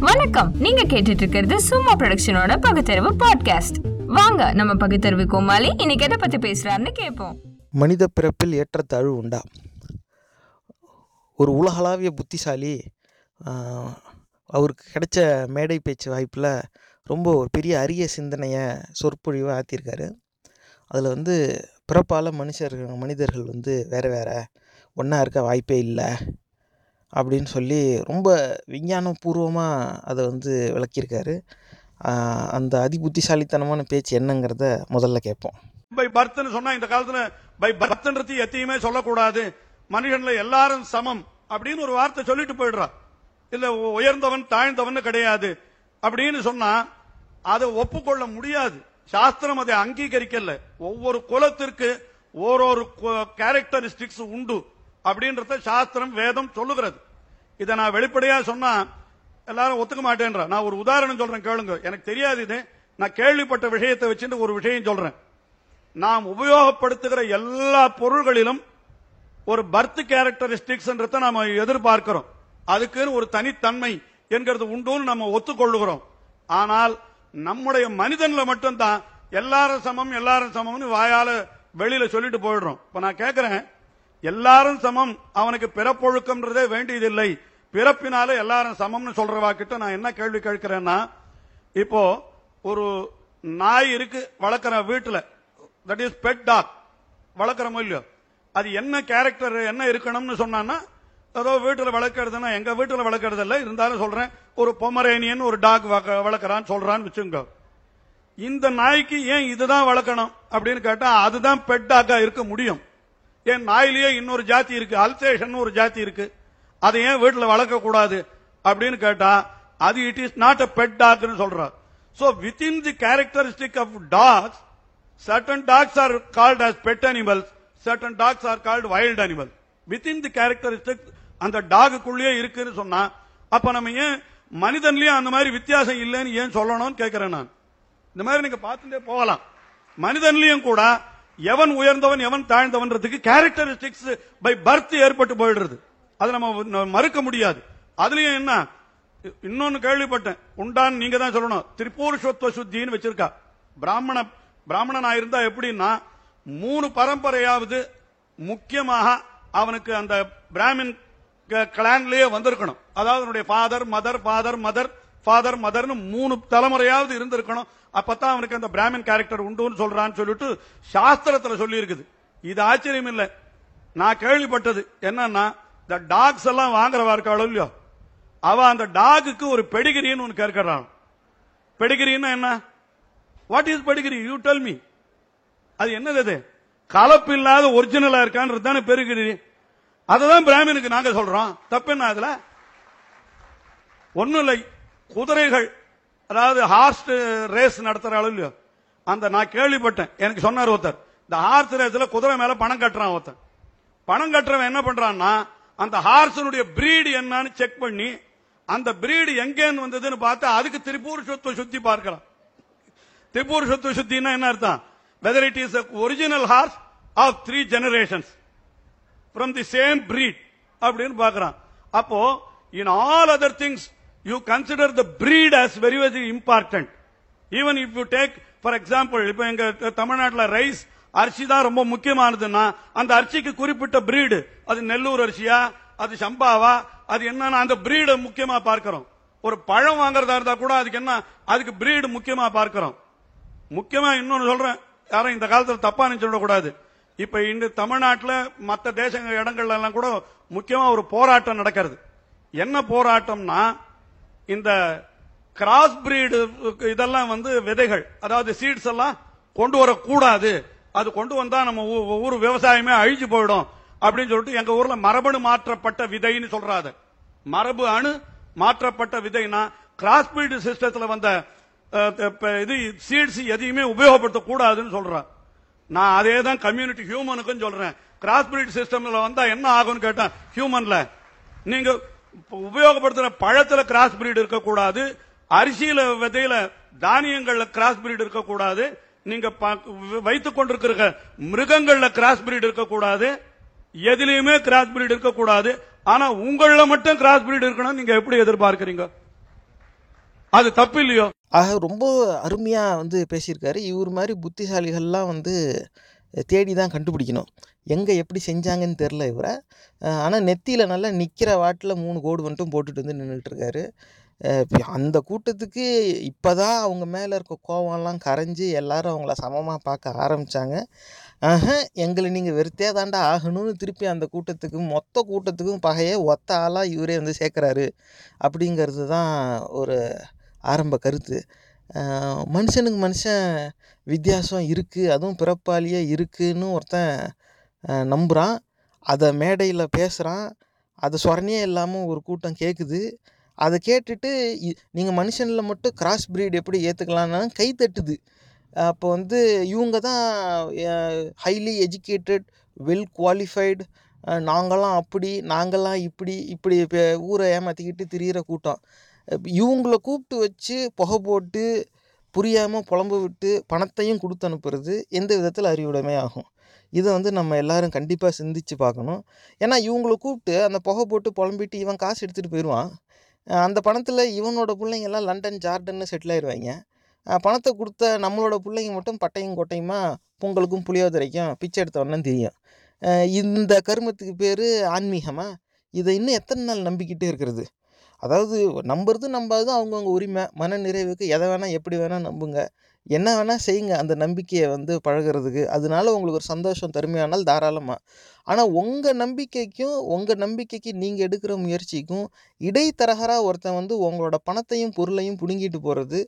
வணக்கம். நீங்க கேட்டுட்டு இருக்கிறது சும்மா ப்ரொடக்ஷனோட பகுத்தறிவு பாட்காஸ்ட் வாங்க நம்ம பகுத்தறிவு கோமாளி இன்னைக்கு எதை பத்தி பேசுறாருன்னு கேட்போம். மனித பிறப்பில் ஏற்றத்தாழ்வு உண்டா? ஒரு உலகளாவிய புத்திசாலி அவருக்கு கிடைச்ச மேடை பேச்சு வாய்ப்பில் ரொம்ப ஒரு பெரிய அரிய சிந்தனையை சொற்பொழிவாக ஆற்றிருக்காரு அதில் வந்து பிறப்பால் மனுஷர்கள் மனிதர்கள் வந்து வேறு வேறு. ஒன்றா இருக்க வாய்ப்பே இல்லை. அப்படின்னு சொல்லி ரொம்ப விஞ்ஞானபூர்வமாக அதை வந்து விளக்கியிருக்காரு. அந்த அதிபுத்திசாலித்தனமான பேச்சு என்னங்கிறத முதல்ல கேட்போம். பை பர்த்னு சொன்னா இந்த காலத்துல பை பர்த்ன்றது எத்தையுமே சொல்லக்கூடாது. மனுஷன்ல எல்லாரும் சமம் அப்படின்னு ஒரு வார்த்தை சொல்லிட்டு போயிடுறா. இல்ல உயர்ந்தவன் தாழ்ந்தவன் கிடையாது. அப்படின்னு சொன்னா அதை ஒப்புக்கொள்ள முடியாது. சாஸ்திரம் அதை அங்கீகரிக்கல. ஒவ்வொரு குலத்திற்கு ஓரொரு கேரக்டரிஸ்டிக்ஸ் உண்டு. அப்படின்றத சாஸ்திரம் வேதம் சொல்லுகிறது. இதை நான் வெளிப்படையா சொன்னா எல்லாரும் ஒத்துக்க மாட்டேன்றா. நான் ஒரு உதாரணம் சொல்றேன் கேளுங்க. எனக்கு தெரியாது இது. நான் கேள்விப்பட்ட விஷயத்தை வச்சுட்டு ஒரு விஷயம் சொல்றேன். நாம் உபயோகப்படுத்துகிற எல்லா பொருள்களிலும் ஒரு பர்த் கேரக்டரிஸ்டிக்ஸ் நாம எதிர்பார்க்கிறோம். அதுக்குன்னு ஒரு தனித்தன்மை என்கிறது உண்டுன்னு நம்ம ஒத்துக்கொள்ளுகிறோம். ஆனால் நம்முடைய மனிதன்ல மட்டும்தான் எல்லாரும் சமம் எல்லாரும் சமம்னு வாயால வெளியில சொல்லிட்டு போயிடுறோம். இப்ப நான் கேட்கிறேன் எல்லாரும் சமம். அவனுக்கு பிறப்பொழுக்கம்ன்றதே வேண்டியதில்லை. பிறப்பினால எல்லாரும் சமம்னு சொல்றவா கிட்ட நான் என்ன கேள்வி கேட்கிறேன்னா இப்போ ஒரு நாய் இருக்கு வளர்க்குற வீட்டுல. தட் இஸ் பெட் டாக் வளர்க்குறோமோ இல்லையோ? அது என்ன கேரக்டர் என்ன இருக்கணும்னு சொன்னான்னா ஏதோ வீட்டில் வளர்க்கறதுன்னா எங்க வீட்டில் வளர்க்கறது இல்லை இருந்தாலும் சொல்றேன் ஒரு பொமரேனியன் ஒரு டாக் வளர்க்குறான்னு சொல்றான்னு வச்சுங்க இந்த நாய்க்கு ஏன் இதுதான் வளர்க்கணும் அப்படின்னு கேட்டா அதுதான் பெட் டாக்கா இருக்க முடியும். ஏன் நாயிலேயே இன்னொரு ஜாதி இருக்கு. அல்சேஷன் ஒரு ஜாதி இருக்கு. அதை ஏன் வீட்டில் வளர்க்க கூடாது அப்படின்னு கேட்டா அது it is not a pet டாக்னு சொல்றார். So within the characteristic of dogs certain dogs are called as pet animals. Certain dogs are called wild animals. Within the characteristic அந்த டாகுக்குள்ளேயே இருக்குன்னு சொன்னா அப்ப நம்ம ஏன் மனிதன்லயும் அந்த மாதிரி வித்தியாசம் இல்லைன்னு ஏன் சொல்லணும்னு கேட்கிறேன் நான். இந்த மாதிரி நீங்க பார்த்துட்டே போகலாம். மனிதன்லயும் கூட எவன் உயர்ந்தவன் எவன் தாழ்ந்தவன்றதுக்கு கேரக்டரிஸ்டிக்ஸ் பை பர்த் ஏற்பட்டு போயிடுறது. அதை நம்ம மறுக்க முடியாது. அதுலயும் என்ன? இன்னொன்னு கேள்விப்பட்டேன். உண்டான் நீங்க தான் சொல்லணும். திரிபுருஷத்துவ சுத்தின்னு வச்சிருக்கா. பிராமண பிராமணனா இருந்தா எப்படின்னா மூணு பரம்பரையாவது முக்கியமாக அவனுக்கு அந்த பிராமின் கிளான்லயே வந்திருக்கணும். அதாவது father mother father mother father மதர்னு மூணு தலைமுறையாவது இருந்திருக்கணும். அப்பதான் அவனுக்கு அந்த பிராமின் கேரக்டர் உண்டுன்னு சொல்றான்னு சொல்லிட்டு சாஸ்திரத்துல சொல்லி இருக்குது இது ஆச்சரியம் இல்லை. நான் கேள்விப்பட்டது என்னன்னா இந்த டாக்ஸ் எல்லாம் வாங்குறவா இருக்காளோ இல்லையோ? அவ அந்த டாகுக்கு ஒரு பெடிகிரின்னு ஒன்று கேட்கறான் பெடிகிரின்னா என்ன? What is pedigree? You tell me அது என்னது அது? கலப்பு இல்லாத ஒரிஜினலா இருக்கான்றது தானே பெருகிரி அதுதான் பிராமினுக்கு நாங்க சொல்றோம். தப்பு என்ன அதுல? ஒன்னும் இல்லை. குதிரைகள் அதாவது ஹார்ஸ் ரேஸ் நடத்துறாலும் இல்லையோ அந்த நான் கேள்விப்பட்டேன். எனக்கு சொன்னார் ஒருத்தர் இந்த ஹார்ஸ் ரேஸ்ல குதிரை மேல பணம் கட்டுறான் ஒருத்தன். பணம் கட்டுறவன் என்ன பண்றான்னா அந்த ஹார்ஸனுடைய பிரீடு என்னன்னு செக் பண்ணி அந்த பிரீடு எங்கேன்னு வந்ததுன்னு பார்த்து அதுக்கு திரிபூர் சொத்து சுத்தி பார்க்கலாம். திரிபூர் சொத்து சுத்தின்னா என்ன அர்த்தம்? Whether it is original horse of three generations from the same breed அப்படின்னு பார்க்கறான். அப்போ in all other things you consider the breed as very very important. Even if you take for example இப்போ எங்க தமிழ்நாட்டில் ரைஸ் அரிசி தான் ரொம்ப முக்கியமானதுன்னா அந்த அரிசிக்கு குறிப்பிட்ட பிரீடு அது நெல்லூர் அரிசியா அது சம்பாவா அது என்னன்னா அந்த பிரீடு முக்கியமா பார்க்கிறோம். ஒரு பழம் வாங்குறதா இருந்தா கூட அதுக்கு என்ன அதுக்கு பிரீடு முக்கியமா பார்க்கிறோம். முக்கியமா இன்னொன்னு சொல்றேன் யாரும் இந்த காலத்துல தப்பா நினைச்சு கூடாது இப்ப இந்த தமிழ்நாட்டில் மற்ற தேசங்கள் இடங்கள்ல எல்லாம் கூட முக்கியமா ஒரு போராட்டம் நடக்கிறது. என்ன போராட்டம்னா இந்த கிராஸ் பிரீடு இதெல்லாம் வந்து விதைகள். அதாவது சீட்ஸ் எல்லாம் கொண்டு வரக்கூடாது. அது கொண்டு வந்தா நம்ம ஊர் விவசாயமே அழிஞ்சு போயிடும் அப்படின்னு சொல்லிட்டு எங்க ஊர்ல மரபணு மாற்றப்பட்ட விதைன்னு சொல்றாரு மரபு அணு மாற்றப்பட்ட விதைனா கிராஸ் பிரீடு சிஸ்டத்துல வந்த இது சீட்ஸ் எதையுமே உபயோகப்படுத்த கூடாதுன்னு சொல்றேன். நான் அதே தான் கம்யூனிட்டி ஹியூமனுக்கும் சொல்றேன். கிராஸ் பிரீட் சிஸ்டம்ல வந்தா என்ன ஆகும்னு கேட்டேன் ஹியூமன்ல நீங்க உபயோகப்படுத்துற பழத்துல கிராஸ் பிரீட் இருக்கக்கூடாது. அரிசியில விதையில தானியங்கள்ல கிராஸ் பிரீட் இருக்கக்கூடாது. நீங்க வைத்துக் கொண்டிருக்கிற மிருகங்கள்ல கிராஸ் பிரீட் இருக்கக்கூடாது. எதுலயுமே கிராஸ் பிரீட் இருக்கக்கூடாது. ஆனா உங்கள மட்டும் கிராஸ் பிரீடு இருக்கணும். நீங்க எப்படி எதிர்பார்க்கறீங்க? அது தப்பு இல்லையோ? ஆக ரொம்ப அருமையாக வந்து பேசியிருக்காரு. இவர் மாதிரி புத்திசாலிகள்லாம் வந்து தேடி தான் கண்டுபிடிக்கணும். எங்கே எப்படி செஞ்சாங்கன்னு தெரில இவரை. ஆனால் நெத்தியில் நல்லா நிற்கிற வாட்டில் மூணு கோடு மட்டும் போட்டுட்டு வந்து நின்றுட்டுருக்காரு அந்த கூட்டத்துக்கு இப்போ தான் அவங்க மேலே இருக்க கோவம்லாம் கரைஞ்சி எல்லாரும் அவங்கள சமமாக பார்க்க ஆரம்பித்தாங்க ஆஹ எங்களை நீங்கள் வெறுத்தே தாண்டா ஆகணும்னு திருப்பி அந்த கூட்டத்துக்கும் மொத்த கூட்டத்துக்கும் பகையே ஒத்த ஆளாக இவரே வந்து சேர்க்குறாரு. அப்படிங்கிறது தான் ஒரு ஆரம்ப கருத்து. மனுஷனுக்கு மனுஷன் வித்தியாசம் இருக்குது அதுவும் பிறப்பாலேயே இருக்குன்னு ஒருத்தன் நம்புகிறான் அதை மேடையில் பேசுகிறான் அதை சொரணையே இல்லாமல் ஒரு கூட்டம் கேட்குது அதை கேட்டுட்டு நீங்கள் மனுஷனில் மட்டும் கிராஸ் ப்ரீட் எப்படி ஏற்றுக்கலான்னு கை தட்டுது. அப்போ வந்து இவங்க தான் ஹைலி எஜுகேட்டட் வெல் குவாலிஃபைடு நாங்களாம் அப்படி நாங்களாம் இப்படி இப்படி இப்போ ஊரை ஏமாற்றிக்கிட்டு திரியிற கூட்டம். இவங்கள கூப்பிட்டு வச்சு புகை போட்டு புரியாமல் புலம்ப விட்டு பணத்தையும் கொடுத்து அனுப்புறது எந்த விதத்தில் அறிவுடைமை ஆகும்? இதை வந்து நம்ம எல்லோரும் கண்டிப்பாக சிந்தித்து பார்க்கணும். ஏன்னா இவங்கள கூப்பிட்டு அந்த புகை போட்டு புலம்பிட்டு இவன் காசு எடுத்துகிட்டு போயிடுவான் அந்த பணத்தில் இவனோட பிள்ளைங்கெல்லாம் லண்டன் ஜார்டன்னு செட்டில் ஆயிடுவாங்க பணத்தை கொடுத்த நம்மளோட பிள்ளைங்க மட்டும் பட்டையும் கொட்டையுமா பொங்கலுக்கும் புளியோதரைக்கும் பிச்சை எடுத்தவொன்னே தெரியும். இந்த கருமத்துக்கு பேர் ஆன்மீகமாக இதை இன்னும் எத்தனை நாள் நம்பிக்கிட்டே இருக்கிறது? அதாவது நம்புறது நம்பாதது அவங்கவுங்க உரிமை மன நிறைவுக்கு எதை வேணால் எப்படி வேணால் நம்புங்க. என்ன வேணால் செய்யுங்க அந்த நம்பிக்கையை வந்து பழகுறதுக்கு. அதனால உங்களுக்கு ஒரு சந்தோஷம் தருமையானால் தாராளமாக ஆனால் உங்கள் நம்பிக்கைக்கும் உங்கள் நம்பிக்கைக்கு நீங்கள் எடுக்கிற முயற்சிக்கும் இடைத்தரகராக ஒருத்தன் வந்து உங்களோட பணத்தையும் பொருளையும் பிடுங்கிட்டு போகிறது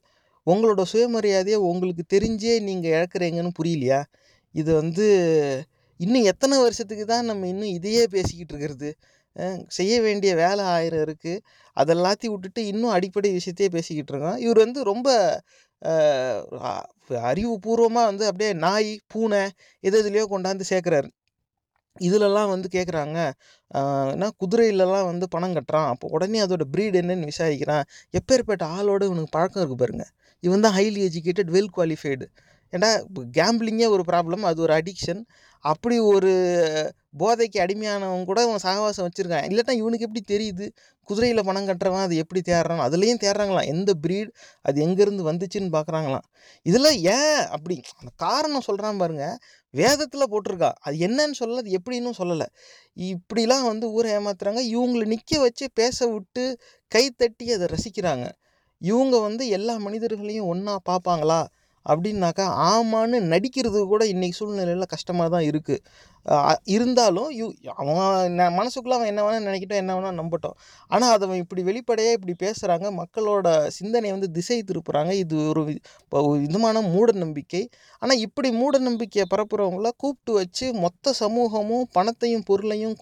உங்களோட சுயமரியாதையை உங்களுக்கு தெரிஞ்சே நீங்கள் இழக்கிறீங்கன்னு புரியலையா? இது வந்து இன்னும் எத்தனை வருஷத்துக்கு தான் நம்ம இன்னும் இதையே பேசிக்கிட்டு இருக்கிறது? செய்ய வேண்டிய வேலை ஆயிரம் இருக்குது அதெல்லாத்தையும் விட்டுட்டு இன்னும் அடிப்படை விஷயத்தையே பேசிக்கிட்டு இருக்கோம் இவர் வந்து ரொம்ப அறிவுபூர்வமாக வந்து அப்படியே நாய் பூனை எது எதுலையோ கொண்டாந்து சேர்க்குறாரு. இதுலலாம் வந்து கேட்குறாங்க ஏன்னா குதிரையிலலாம் வந்து பணம் கட்டுறான். அப்போ உடனே அதோட ப்ரீட் என்னன்னு விசாரிக்கிறான். எப்பேற்பட்ட ஆளோட இவனுக்கு பழக்கம் இருக்குது பாருங்க. இவன் தான் ஹைலி எஜுகேட்டட் வெல் குவாலிஃபைடு ஏன்னா கேம்பிளிங்கே ஒரு ப்ராப்ளம் அது ஒரு அடிக்ஷன். அப்படி ஒரு போதைக்கு அடிமையானவன் கூட இவன் சகவாசம் வச்சுருக்கான். இல்லாட்டா இவனுக்கு எப்படி தெரியுது? குதிரையில் பணம் கட்டுறவன் அது எப்படி தேடுறான்? அதுலேயும் தேடுறாங்களாம். எந்த ப்ரீட் அது எங்கேருந்து வந்துச்சுன்னு பார்க்குறாங்களாம். இதில் ஏன் அப்படி? அந்த காரணம் சொல்கிறான் பாருங்க. வேதத்தில் போட்டிருக்கா. அது என்னன்னு சொல்லலை அது எப்படின்னு சொல்லலை. இப்படிலாம் வந்து ஊரை ஏமாத்துறாங்க. இவங்களை நிற்க வச்சு பேச விட்டு கை தட்டி அதை ரசிக்கிறாங்க. இவங்க வந்து எல்லா மனிதர்களையும் ஒன்றா பார்ப்பாங்களா? அப்படின்னாக்கா ஆமான்னு நடிக்கிறது கூட இன்றைக்கி சூழ்நிலையில் கஷ்டமாக தான் இருக்குது இருந்தாலும் யூ அவன் ந- அவன் என்ன வேணால் நினைக்கட்டும் என்ன வேணால் நம்பட்டும். ஆனால் அதை அவன் இப்படி வெளிப்படையாக இப்படி பேசுகிறாங்க மக்களோட சிந்தனையை வந்து திசை திருப்புறாங்க. இது ஒரு இப்போ ஒரு விதமான மூட நம்பிக்கை ஆனால் இப்படி மூட நம்பிக்கையை பரப்புகிறவங்கள கூப்பிட்டு வச்சு மொத்த சமூகமும் பணத்தையும் பொருளையும்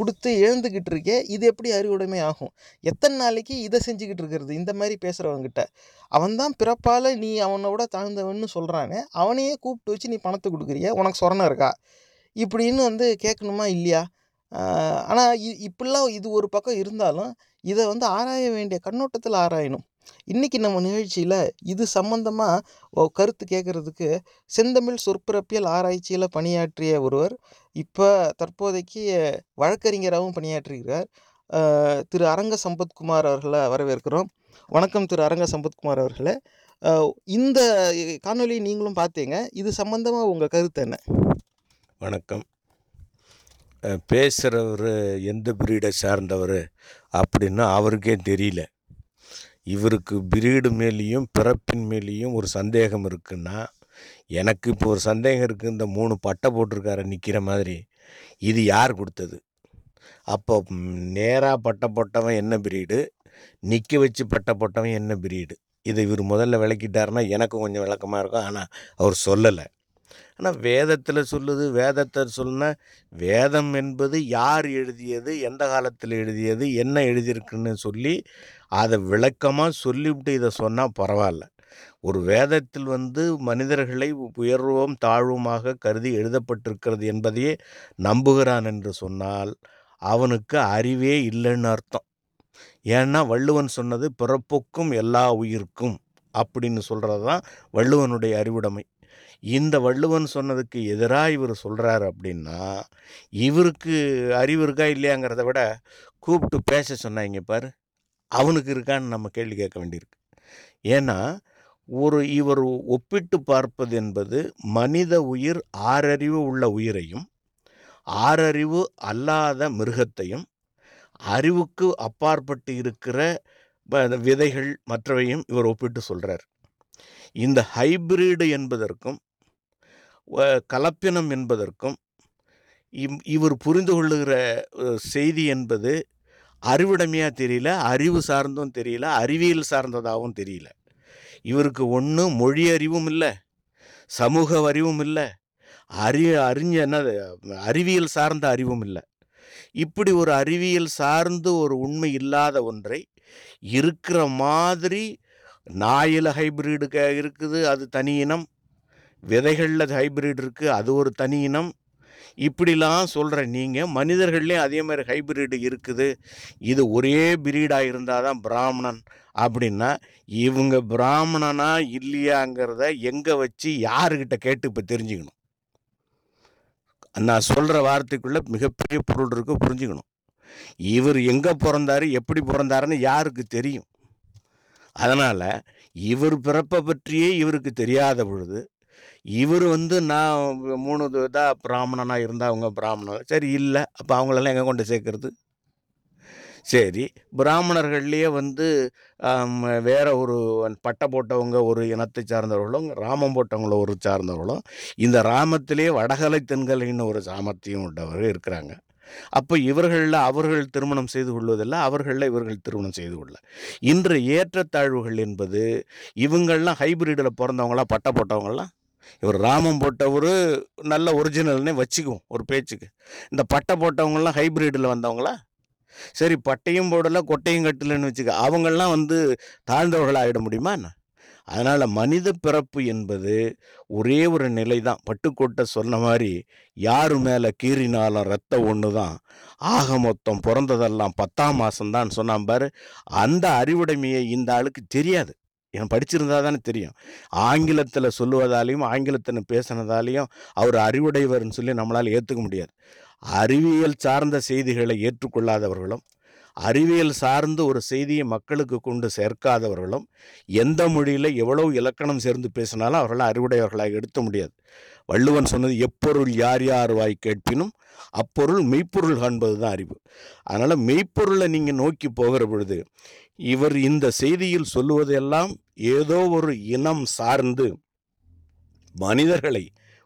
கொடுத்து எழுந்துக்கிட்டு இருக்கே இது எப்படி அறிவுடைமை ஆகும்? எத்தனை நாளைக்கு இதை செஞ்சுக்கிட்டு இருக்கிறது? இந்த மாதிரி பேசுகிறவங்கிட்ட அவன் தான் பிறப்பால் நீ அவனோட தாழ்ந்தவன்னு சொல்கிறானே அவனையே கூப்பிட்டு வச்சு நீ பணத்தை கொடுக்குறிய உனக்கு சொரணம் இருக்கா? இப்படின்னு வந்து கேட்கணுமா இல்லையா? ஆனால் இ இப்படிலாம் இது ஒரு பக்கம் இருந்தாலும் இதை வந்து ஆராய வேண்டிய கண்ணோட்டத்தில் ஆராயணும். இன்றைக்கி நம்ம நிகழ்ச்சியில் இது சம்மந்தமாக கருத்து கேட்குறதுக்கு செந்தமிழ் சொற்பிறப்பியல் ஆராய்ச்சியில் பணியாற்றிய ஒருவர் இப்போ தற்போதைக்கு வழக்கறிஞராகவும் பணியாற்றுகிறார். திரு அரங்க சம்பத்குமார் அவர்களை வரவேற்கிறோம். வணக்கம் திரு அரங்க சம்பத்குமார் அவர்களே இந்த காணொலியை நீங்களும் பார்த்தீங்க. இது சம்மந்தமாக உங்கள் கருத்து என்ன? வணக்கம். பேசுகிறவர் எந்த பிரீடை சார்ந்தவர் அப்படின்னு அவருக்கே தெரியல. இவருக்கு பிரீடு மேலேயும் பிறப்பின் மேலேயும் ஒரு சந்தேகம் இருக்குன்னா எனக்கு இப்போ ஒரு சந்தேகம் இருக்குது இந்த மூணு பட்டை போட்டிருக்கார நிற்கிற மாதிரி. இது யார் கொடுத்தது? அப்போ நேராக பட்டை போட்டவன் என்ன பிரீடு? நிற்க வச்சு பட்டை போட்டவன் என்ன பிரீடு? இதை இவர் முதல்ல விளக்கிட்டாருன்னா எனக்கும் கொஞ்சம் விளக்கமாக இருக்கும். ஆனால் அவர் சொல்லலை. ஆனால் வேதத்தில் சொல்லுது வேதத்தை சொன்ன வேதம் என்பது யார் எழுதியது எந்த காலத்தில் எழுதியது என்ன எழுதியிருக்குன்னு சொல்லி அதை விளக்கமாக சொல்லிவிட்டு இதை சொன்னால் பரவாயில்ல. ஒரு வேதத்தில் வந்து மனிதர்களை உயர்வும் தாழ்வுமாக கருதி எழுதப்பட்டிருக்கிறது என்பதையே நம்புகிறான் என்று சொன்னால் அவனுக்கு அறிவே இல்லைன்னு அர்த்தம். ஏன்னா வள்ளுவன் சொன்னது பிறப்புக்கும் எல்லா உயிர்க்கும் அப்படின்னு சொல்கிறது தான் வள்ளுவனுடைய அறிவுடைமை. இந்த வள்ளுவன் சொன்னதுக்கு எதிராக இவர் சொல்கிறாரு அப்படின்னா இவருக்கு அறிவு இருக்கா இல்லையாங்கிறத விட கூப்பிட்டு பேச சொன்னாங்க பாரு அவனுக்கு இருக்கான்னு நம்ம கேள்வி கேட்க வேண்டியிருக்கு. ஏன்னா ஒரு இவர் ஒப்பிட்டு பார்ப்பது என்பது மனித உயிர் ஆறறிவு உள்ள உயிரையும் ஆறறிவு அல்லாத மிருகத்தையும் அறிவுக்கு அப்பாற்பட்டு இருக்கிற விதைகள் மற்றவையும் இவர் ஒப்பிட்டு சொல்கிறார் இந்த ஹைபிரிடு என்பதற்கும் கலப்பினம் என்பதற்கும் இம் இவர் புரிந்து கொள்ளுகிற செய்தி என்பது அறிவிடமையாக தெரியல அறிவு சார்ந்தும் தெரியல அறிவியல் சார்ந்ததாகவும் தெரியல. இவருக்கு ஒன்று மொழி அறிவும் இல்லை சமூக அறிவும் இல்லை அறி அறிஞ என்னது அறிவியல் சார்ந்த அறிவும் இல்லை. இப்படி ஒரு அறிவியல் சார்ந்து ஒரு உண்மை இல்லாத ஒன்றை இருக்கிற மாதிரி நாயில் ஹைபிரிடு இருக்குது அது தனி இனம் விதைகளில் ஹைபிரிட் இருக்குது அது ஒரு தனி இனம். இப்படிலாம் சொல்கிற நீங்கள் மனிதர்கள்லேயும் அதே மாதிரி ஹைபிரிடு இருக்குது. இது ஒரே பிரீடாக இருந்தால் தான் பிராமணன். அப்படின்னா இவங்க பிராமணனா இல்லையாங்கிறத எங்கே வச்சு யாருக்கிட்ட கேட்டு இப்போ தெரிஞ்சுக்கணும்? நான் சொல்கிற வார்த்தைக்குள்ளே மிகப்பெரிய பொருள் இருக்கு புரிஞ்சுக்கணும். இவர் எங்கே பிறந்தாரு எப்படி பிறந்தாருன்னு யாருக்கு தெரியும்? அதனால் இவர் பிறப்பை பற்றியே இவருக்கு தெரியாத பொழுது இவர் வந்து நான் மூணு இதாக பிராமணனாக இருந்தால் அவங்க பிராமணர் சரி இல்லை. அப்போ அவங்களெல்லாம் எங்கே கொண்டு சேர்க்கறது? சரி. பிராமணர்கள்லேயே வந்து வேற ஒரு பட்டை போட்டவங்க ஒரு இனத்தை சார்ந்தவர்களும் ராமம் போட்டவங்கள ஒரு சார்ந்தவர்களும் இந்த ராமத்திலே வடகலை தென்கலைன்னு ஒரு சாமர்த்தியம் உள்ளவர் இருக்கிறாங்க. அப்போ இவர்களில் அவர்கள் திருமணம் செய்து கொள்வதில்லை அவர்களில் இவர்கள் திருமணம் செய்து கொள்ள இன்று ஏற்றத்தாழ்வுகள் என்பது இவங்கள்லாம் ஹைபிரிடில் பிறந்தவங்களாம் பட்டை போட்டவங்களாம் இவர் ராமம் போட்டவர் நல்ல ஒரிஜினல்னே வச்சுக்குவோம் ஒரு பேச்சுக்கு. இந்த பட்டை போட்டவங்களாம் ஹைபிரிடில் வந்தவங்களா? சரி பட்டையும் போடலை கொட்டையும் கட்டலைன்னு வச்சுக்க அவங்களாம் வந்து தாழ்ந்தவர்களாக ஆகிட முடியுமா என்ன? அதனால் மனித பிறப்பு என்பது ஒரே ஒரு நிலை தான் பட்டுக்கோட்டை சொன்ன மாதிரி யார் மேலே கீறினாலும் ரத்தம் ஒன்று தான் ஆக மொத்தம் பிறந்ததெல்லாம் பத்தாம் மாதம்தான் சொன்னான் பாரு. அந்த அறிவுடைமையை இந்த ஆளுக்கு தெரியாது. ஏன் படிச்சிருந்தா தானே தெரியும். ஆங்கிலத்தில் சொல்லுவதாலையும் ஆங்கிலத்தில் பேசினதாலையும் அவர் அறிவுடையவர்னு சொல்லி நம்மளால் ஏற்றுக்க முடியாது. அறிவியல் சார்ந்த செய்திகளை ஏற்றுக்கொள்ளாதவர்களும் அறிவியல் சார்ந்து ஒரு செய்தியை மக்களுக்கு கொண்டு சேர்க்காதவர்களும் எந்த மொழியில் எவ்வளவு இலக்கணம் சேர்ந்து பேசினாலும் அவர்களால் அறிவுடையவர்களாக எடுத்த முடியாது. வள்ளுவன் சொன்னது எப்பொருள் யார் யார் வாய் கேட்பினும் அப்பொருள் மெய்ப்பொருள் காண்பது தான் அறிவு. அதனால் மெய்ப்பொருளை நீங்கள் நோக்கி போகிற பொழுது இவர் இந்த செய்தியில் சொல்லுவதெல்லாம் ஏதோ ஒரு இனம் சார்ந்து மனிதர்களை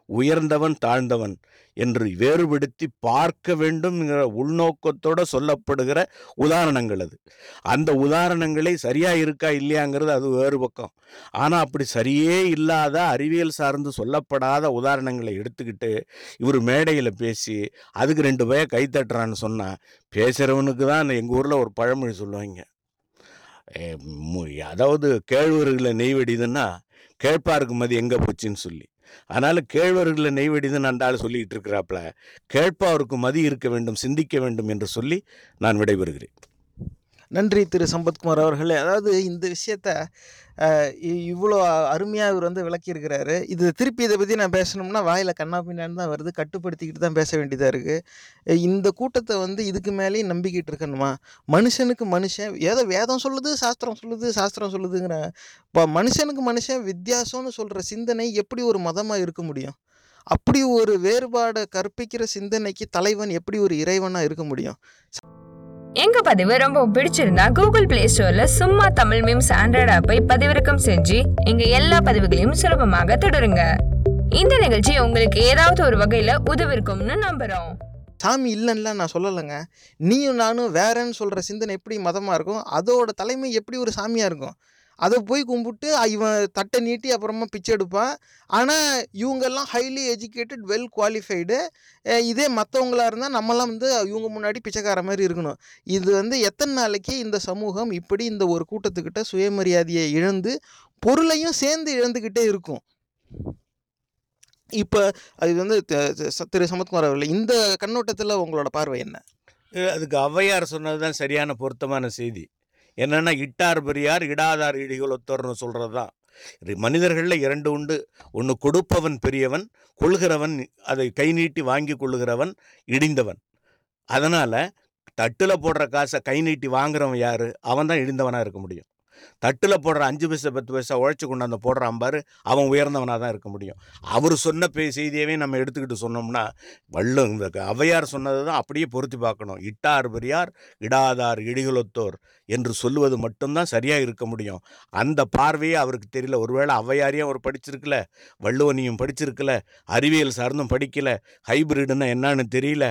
உயர்ந்தவன் தாழ்ந்தவன் என்று வேறுபடுத்தி பார்க்க வேண்டும் என்கிற உள்நோக்கத்தோட சொல்லப்படுகிற உதாரணங்கள் அது. அந்த உதாரணங்களே சரியாக இருக்கா இல்லையாங்கிறது அது வேறு பக்கம். ஆனால் அப்படி சரியே இல்லாத அறிவியல் சார்ந்து சொல்லப்படாத உதாரணங்களை எடுத்துக்கிட்டு இவர் மேடையில் பேசி அதுக்கு ரெண்டு பேர் கைத்தட்டுறான்னு சொன்னால் பேசுகிறவனுக்கு தான் எங்கள் ஊரில் ஒரு பழமொழி சொல்லுவாங்க. அதாவது கேழ்வர்களை நெய் வெடிதுன்னா கேட்பாருக்கு மதி எங்கே போச்சுன்னு சொல்லி. அதனால் கேழ்வர்களை நெய் வெடிதுன்னு சொல்லிக்கிட்டு இருக்கிறாப்புல கேட்பாருக்கு மதி இருக்க வேண்டும் சிந்திக்க வேண்டும் என்று சொல்லி நான் விடைபெறுகிறேன். நன்றி திரு. சம்பத்குமார் அவர்களே. அதாவது இந்த விஷயத்த இவ்வளோ அருமையாக இவர் வந்து விளக்கியிருக்கிறாரு. இது திருப்பி இதை பற்றி நான் பேசணும்னா வாயில் கண்ணா பின்னான்னு தான் வருது. கட்டுப்படுத்திக்கிட்டு தான் பேச வேண்டியதாக இருக்குது இந்த கூட்டத்தை வந்து இதுக்கு மேலேயும் நம்பிக்கிட்டு இருக்கணுமா? மனுஷனுக்கு மனுஷன் ஏதோ வேதம் சொல்லுது சாஸ்திரம் சொல்லுது சாஸ்திரம் சொல்லுதுங்கிற இப்போ மனுஷனுக்கு மனுஷன் வித்தியாசம்னு சொல்கிற சிந்தனை எப்படி ஒரு மதமாக இருக்க முடியும்? அப்படி ஒரு வேறுபாடை கற்பிக்கிற சிந்தனைக்கு தலைவன் எப்படி ஒரு இறைவனாக இருக்க முடியும்? எங்க பதிவு ரொம்ப பிடிச்சிருந்தா கூகுள் பிளே ஸ்டோர்ல சும்மா தமிழ் மீம்ஸ் ஆண்ட்ராய்டு ஆப்பை பதிவிறக்கம் செஞ்சு எங்க எல்லா பதிவுகளையும் சுலபமாக தொடருங்க. இந்த நிகழ்ச்சி உங்களுக்கு ஏதாவது ஒரு வகையில உதவிருக்கும்னு நம்புறோம். சாமி இல்லைன்னா நான் சொல்லலைங்க. நீயும் நானும் வேறன்னு சொல்கிற சிந்தனை எப்படி மதமாக இருக்கும்? அதோட தலைமை எப்படி ஒரு சாமியாக இருக்கும்? அதை போய் கும்பிட்டு இவன் தட்டை நீட்டி அப்புறமா பிச்சை எடுப்பான். ஆனால் இவங்கெல்லாம் ஹைலி எஜுகேட்டட் வெல் குவாலிஃபைடு இதே மற்றவங்களாக இருந்தால் நம்மலாம் வந்து இவங்க முன்னாடி பிச்சைக்கார மாதிரி இருக்கணும். இது வந்து எத்தனை நாளைக்கு இந்த சமூகம் இப்படி இந்த ஒரு கூட்டத்துக்கிட்ட சுயமரியாதையை இழந்து பொருளையும் சேர்ந்து இழந்துக்கிட்டே இருக்கும். இப்போ அது வந்து திரு சமத்குமார் அவர்கள் இந்த கண்ணோட்டத்தில் உங்களோட பார்வை என்ன? அதுக்கு ஔவையார் சொன்னது தான் சரியான பொருத்தமான செய்தி. என்னென்னா இட்டார் பெரியார் இடாதார் இடிகுலத்தோர்னு சொல்கிறது தான் மனிதர்களில் இரண்டு உண்டு. ஒன்று கொடுப்பவன் பெரியவன் கொள்கிறவன் அதை கை நீட்டி வாங்கி கொள்ளுகிறவன் இடிந்தவன். அதனால் தட்டில் போடுற காசை கை நீட்டி வாங்குறவன் யார்? அவன் தான் இடிந்தவனாக இருக்க முடியும். தட்டில் போடுற அஞ்சு பைசா பத்து பைசா உழைச்சி கொண்டாந்து போடுறான் பாரு அவன் உயர்ந்தவனாக தான் இருக்க முடியும். அவர் சொன்ன பே செய்தியவே நம்ம எடுத்துக்கிட்டு சொன்னோம்னா வள்ளுங்க இந்த சொன்னது தான் அப்படியே பொருத்தி பார்க்கணும். இட்டார் பெரியார் இடாதார் இடிகுலத்தோர். என்று சொல்லுவது மட்டும்தான் சரியாக இருக்க முடியும். அந்த பார்வையே அவருக்கு தெரியல. ஒருவேளை ஔவையாரையும் அவர் படிச்சிருக்கல? வள்ளுவனையும் படிச்சிருக்கல? அறிவியல் சார்ந்தும் படிக்கல? ஹைபிரிடுன்னா என்னன்னு தெரியல?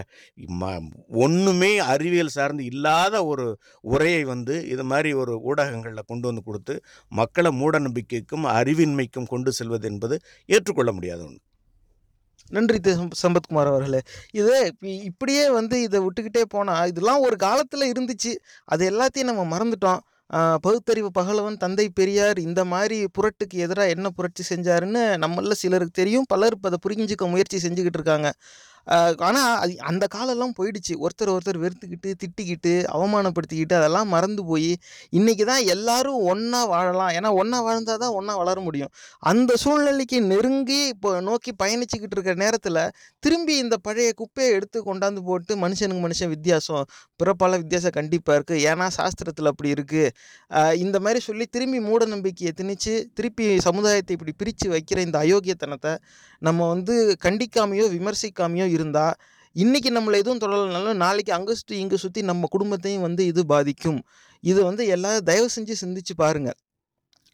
ம ஒன்றுமே அறிவியல் சார்ந்து இல்லாத ஒரு உரையை வந்து இது மாதிரி ஒரு ஊடகங்களில் கொண்டு வந்து கொடுத்து மக்களை மூட நம்பிக்கைக்கும் அறிவின்மைக்கும் கொண்டு செல்வது என்பது ஏற்றுக்கொள்ள முடியாத ஒன்று நன்றி சம்பத்குமார் அவர்களே. இது இப்படியே வந்து இதை விட்டுக்கிட்டே போனால் இதெல்லாம் ஒரு காலத்தில் இருந்துச்சு. அது எல்லாத்தையும் நம்ம மறந்துட்டோம். பகுத்தறிவு பகலவன் தந்தை பெரியார் இந்த மாதிரி புரட்டுக்கு எதிராக என்ன புரட்சி செஞ்சாருன்னு நம்மள சிலருக்கு தெரியும். பலர் இப்போ அதை புரிஞ்சுக்க முயற்சி செஞ்சுக்கிட்டு இருக்காங்க. ஆனால் அது அந்த காலம்லாம் போயிடுச்சு. ஒருத்தர் ஒருத்தர் வெறுத்துக்கிட்டு திட்டிக்கிட்டு அவமானப்படுத்திக்கிட்டு அதெல்லாம் மறந்து போய் இன்றைக்கி தான் எல்லாரும் ஒன்றா வாழலாம். ஏன்னா ஒன்றா வாழ்ந்தால் தான் ஒன்றா வளர முடியும். அந்த சூழ்நிலைக்கு நெருங்கி இப்போ நோக்கி பயணிச்சுக்கிட்டு இருக்கிற நேரத்தில் திரும்பி இந்த பழைய குப்பையை எடுத்து கொண்டாந்து போட்டு மனுஷனுக்கு மனுஷன் வித்தியாசம் பிறப்பால வித்தியாசம் கண்டிப்பாக இருக்குது ஏன்னா சாஸ்திரத்தில் அப்படி இருக்குது இந்த மாதிரி சொல்லி திரும்பி மூட நம்பிக்கையை திணிச்சு திருப்பி சமுதாயத்தை இப்படி பிரித்து வைக்கிற இந்த அயோக்கியத்தனத்தை நம்ம வந்து கண்டிக்காமையோ விமர்சிக்காமையோ இருந்தால் இன்றைக்கி நம்மளை எதுவும் தொடரலைனாலும் நாளைக்கு அங்கே சுற்றி இங்கே சுற்றி நம்ம குடும்பத்தையும் வந்து இது பாதிக்கும். இது வந்து எல்லாரும் தயவு செஞ்சு சிந்திச்சு பாருங்கள்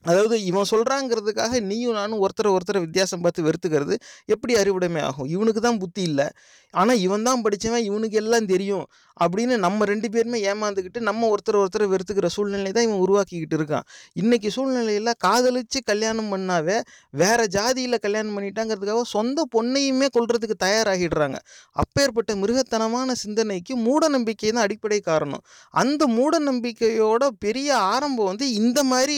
அதாவது இவன் சொல்கிறாங்கிறதுக்காக நீயும் நானும் ஒருத்தரை ஒருத்தரை வித்தியாசம் பார்த்து வெறுத்துக்கிறது எப்படி அறிவுடைமை ஆகும்? இவனுக்கு தான் புத்தி இல்லை. ஆனால் இவன் தான் படித்தவன் இவனுக்கு எல்லாம் தெரியும் அப்படின்னு நம்ம ரெண்டு பேருமே ஏமாந்துக்கிட்டு நம்ம ஒருத்தர் ஒருத்தர் வெறுத்துக்கிற சூழ்நிலை தான் இவன் உருவாக்கிக்கிட்டு இருக்கான். இன்றைக்கி சூழ்நிலையில் காதலிச்சு கல்யாணம் பண்ணாவே வேறு ஜாதியில் கல்யாணம் பண்ணிட்டாங்கிறதுக்காக சொந்த பொண்ணையுமே கொள்றதுக்கு தயாராகிடுறாங்க. அப்பேற்பட்ட மிருகத்தனமான சிந்தனைக்கு மூட நம்பிக்கை தான் அடிப்படை காரணம். அந்த மூட நம்பிக்கையோட பெரிய ஆரம்பம் வந்து இந்த மாதிரி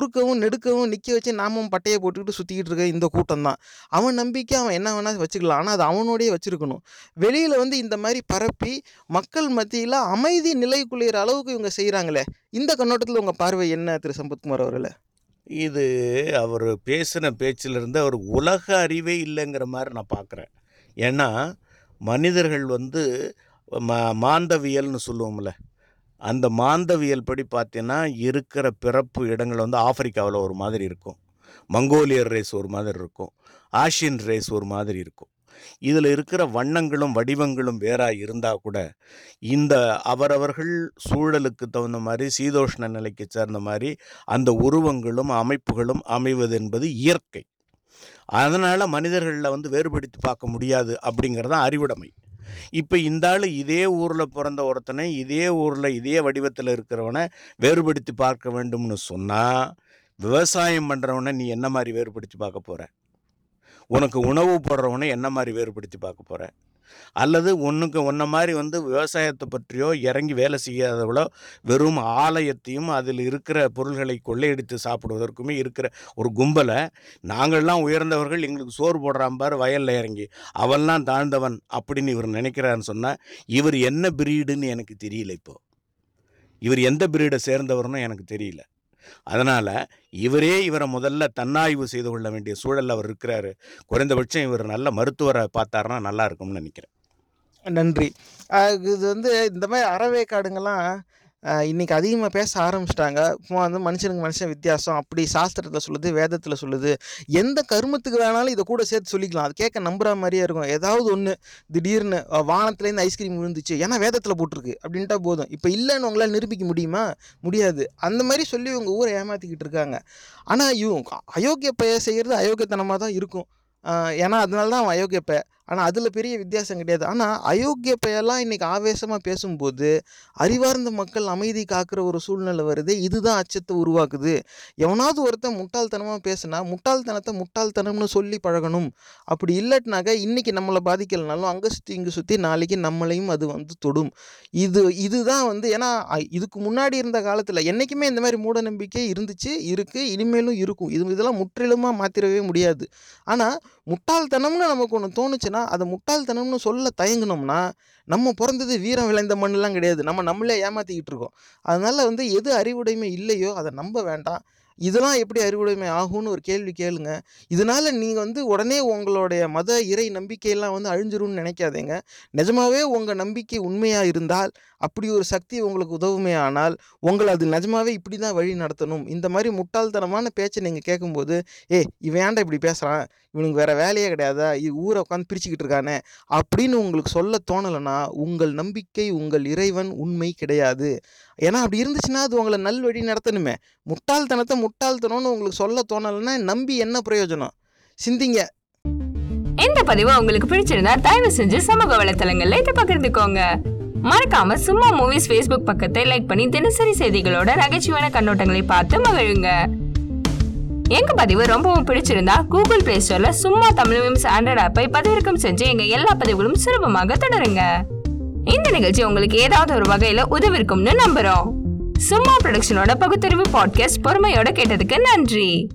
குறுக்கவும் நெடுக்கவும் நிற்க வச்சு நாமும் பட்டையை போட்டுக்கிட்டு சுற்றிக்கிட்டு இருக்க இந்த கூட்டம் தான் அவன் நம்பிக்கை அவன் என்ன வேணால் வச்சுக்கலாம். ஆனால் அது அவனோடயே வச்சுருக்கணும். வெளியில் வந்து இந்த மாதிரி பரப்பி மக்கள் மத்தியில் அமைதி நிலை குளிர அளவுக்கு இவங்க செய்கிறாங்களே இந்த கண்ணோட்டத்தில் உங்கள் பார்வை என்ன திரு. சம்பத்குமார் அவர்களே? இது அவர் பேசின பேச்சிலிருந்து அவர் உலக அறிவே இல்லைங்கிற மாதிரி நான் பார்க்குறேன். ஏன்னா மனிதர்கள் வந்து மா மாந்தவியல்னு சொல்லுவோம்ல அந்த மாந்தவியல் படி பார்த்தீங்கன்னா இருக்கிற பிறப்பு இடங்கள் வந்து ஆப்பிரிக்காவில் ஒரு மாதிரி இருக்கும். மங்கோலியர் ரேஸ் ஒரு மாதிரி இருக்கும். ஆசியன் ரேஸ் ஒரு மாதிரி இருக்கும். இதில் இருக்கிற வண்ணங்களும் வடிவங்களும் வேறாக இருந்தால் கூட இந்த அவரவர்கள் சூழலுக்கு தகுந்த மாதிரி சீதோஷ்ண நிலைக்கு சேர்ந்த மாதிரி அந்த உருவங்களும் அமைப்புகளும் அமைவது என்பது இயற்கை. அதனால் மனிதர்களில் வந்து வேறுபடுத்தி பார்க்க முடியாது அப்படிங்கிறது தான் அறிவுடைமை. இப்போ இந்த ஆள் இதே ஊரில் பிறந்த ஒருத்தனை இதே ஊரில் இதே வடிவத்தில் இருக்கிறவனை வேறுபடுத்தி பார்க்க வேண்டும்னு சொன்னால் விவசாயம் பண்ணுறவனை நீ என்ன மாதிரி வேறுபடுத்தி பார்க்க போகிற உனக்கு உணவு போடுறவனை என்ன மாதிரி வேறுபடுத்தி பார்க்க போகிற அல்லது ஒன்றுக்கு ஒன்றை மாதிரி வந்து விவசாயத்தை பற்றியோ இறங்கி வேலை செய்யாதவளோ வெறும் ஆலயத்தையும் அதில் இருக்கிற பொருள்களை கொள்ளையடித்து சாப்பிடுவதற்குமே இருக்கிற ஒரு கும்பலை நாங்கள்லாம் உயர்ந்தவர்கள் எங்களுக்கு சோறு போடுறான் பார் வயலில் இறங்கி. அவன்லாம் தாழ்ந்தவன் அப்படின்னு இவர் நினைக்கிறான்னு சொன்னால் இவர் என்ன பிரீடுன்னு எனக்கு தெரியல இப்போது இவர் எந்த பிரீடை சேர்ந்தவர்னு எனக்கு தெரியல. அதனால் இவரே இவரை முதல்ல தன்னாய்வு செய்து கொள்ள வேண்டிய சூழலில் அவர் இருக்கிறாரு. குறைந்தபட்சம் இவர் நல்ல மருத்துவரை பார்த்தாருன்னா நல்லா இருக்கும்னு நினைக்கிறேன். நன்றி. இது வந்து இந்த மாதிரி அறவே காடுங்கள்லாம் இன்னைக்கு அதிகமாக பேச ஆரம்பிச்சிட்டாங்க. இப்போ வந்து மனுஷனுக்கு மனுஷன் வித்தியாசம். அப்படி சாஸ்திரத்தில் சொல்லுது வேதத்தில் சொல்லுது. எந்த கருமத்துக்கு வேணாலும் இதை கூட சேர்த்து சொல்லிக்கலாம். அது கேட்க நம்புற மாதிரியே இருக்கும். ஏதாவது ஒன்று திடீர்னு வானத்துலேருந்து ஐஸ்கிரீம் விழுந்துச்சு. ஏன்னா வேதத்தில் போட்டிருக்கு. அப்படின்ட்டா போதும். இப்போ இல்லைன்னு உங்களால் நிரூபிக்க முடியுமா? முடியாது. அந்த மாதிரி சொல்லி உங்கள் ஊரை ஏமாற்றிக்கிட்டு இருக்காங்க. ஆனால் இவங்க அயோக்கிய பய செய்கிறது அயோக்கியத்தனமாக தான் இருக்கும் ஏன்னா அதனால தான் அவன் அயோக்கிய ஆனால் அதில் பெரிய வித்தியாசம் கிடையாது. ஆனால் அயோக்கிய பெயர்லாம் இன்றைக்கி ஆவேசமாக பேசும்போது அறிவார்ந்த மக்கள் அமைதி காக்கிற ஒரு சூழ்நிலை வருது இதுதான் அச்சத்தை உருவாக்குது. எவனாவது ஒருத்தன் முட்டாள்தனமாக பேசுனா முட்டாள்தனத்தை முட்டாள்தனம்னு சொல்லி பழகணும். அப்படி இல்லட்டினாக்க இன்றைக்கி நம்மளை பாதிக்கலைனாலும் அங்கே சுற்றி இங்கே சுற்றி நாளைக்கு நம்மளையும் அது வந்து தொடும். இது இதுதான் வந்து ஏன்னா இதுக்கு முன்னாடி இருந்த காலத்தில் என்றைக்குமே இந்த மாதிரி மூட நம்பிக்கை இருந்துச்சு இருக்குது இனிமேலும் இருக்கும். இது இதெல்லாம் முற்றிலுமாக மாற்றிடவே முடியாது. ஆனால் முட்டாள்தனம்னு நமக்கு ஒன்று தோணுச்சுன்னா அதை முட்டாள்தனம்னு சொல்ல தயங்குனோம்னா நம்ம பிறந்தது வீரம் விளைந்த மண்ணெலாம் கிடையாது. நம்ம நம்மளே ஏமாற்றிக்கிட்டு இருக்கோம். அதனால் வந்து எது அறிவுடைமை இல்லையோ அதை நம்ப வேண்டாம். இதெல்லாம் எப்படி அறிவுடைமை ஆகும்னு ஒரு கேள்வி கேளுங்க. இதனால் நீங்கள் வந்து உடனே உங்களுடைய மத இறை நம்பிக்கையெல்லாம் வந்து அழிஞ்சிரும்னு நினைக்காதீங்க. நிஜமாகவே உங்கள் நம்பிக்கை உண்மையாக இருந்தால் அப்படி ஒரு சக்தி உங்களுக்கு உதவுமே ஆனால் உங்களை அது நிஜமாவே இப்படி தான் வழி நடத்தணும். இந்த மாதிரி முட்டாள்தனமான பேச்சை நீங்கள் கேட்கும்போது ஏ இவன் ஏன்டா இப்படி பேசுகிறான் இவனுக்கு வேறு வேலையே கிடையாதா? இது ஊரை உட்காந்து பிரிச்சுக்கிட்டு இருக்கானே. அப்படின்னு உங்களுக்கு சொல்ல தோணலைன்னா உங்கள் நம்பிக்கை உங்கள் இறைவன் உண்மை கிடையாது. ஏன்னா அப்படி இருந்துச்சுன்னா அது உங்களை நல்வழி நடத்தணுமே. முட்டாள்தனத்தை முட்டாள்தனம்னு உங்களுக்கு சொல்ல தோணலைன்னா நம்பி என்ன பிரயோஜனம்? சிந்திங்க. இந்த பதிவு உங்களுக்கு பிடிச்சிருந்தா தயவு செஞ்சு சமூக வலைத்தளங்கள்ல இதை பகிர்ந்துக்கோங்க. மறக்காம சும்மா மூவிஸ் ஃபேஸ்புக் பக்கத்தை லைக் பண்ணி தினசரி செய்திகளோட நகைச்சுவையான கண்ணோட்டங்களை பார்த்து மகிழுங்க. எங்க பதிவு ரொம்பவும் பிடிச்சிருந்தா கூகுள் பிளே ஸ்டோர்ல சும்மா தமிழ் மீம்ஸ் ஆண்ட்ராய்ட் ஆப்பை பதிவிறக்கம் செஞ்சு எங்க எல்லா பதிவுகளும் சுலபமாக தொடருங்க. இந்த நிகழ்ச்சி உங்களுக்கு ஏதாவது ஒரு வகையில உதவிருக்கும்னு நம்புறோம். சும்மா ப்ரொடக்ஷனோட பகுத்தறிவு பாட்காஸ்ட் பொறுமையோட கேட்டதுக்கு நன்றி.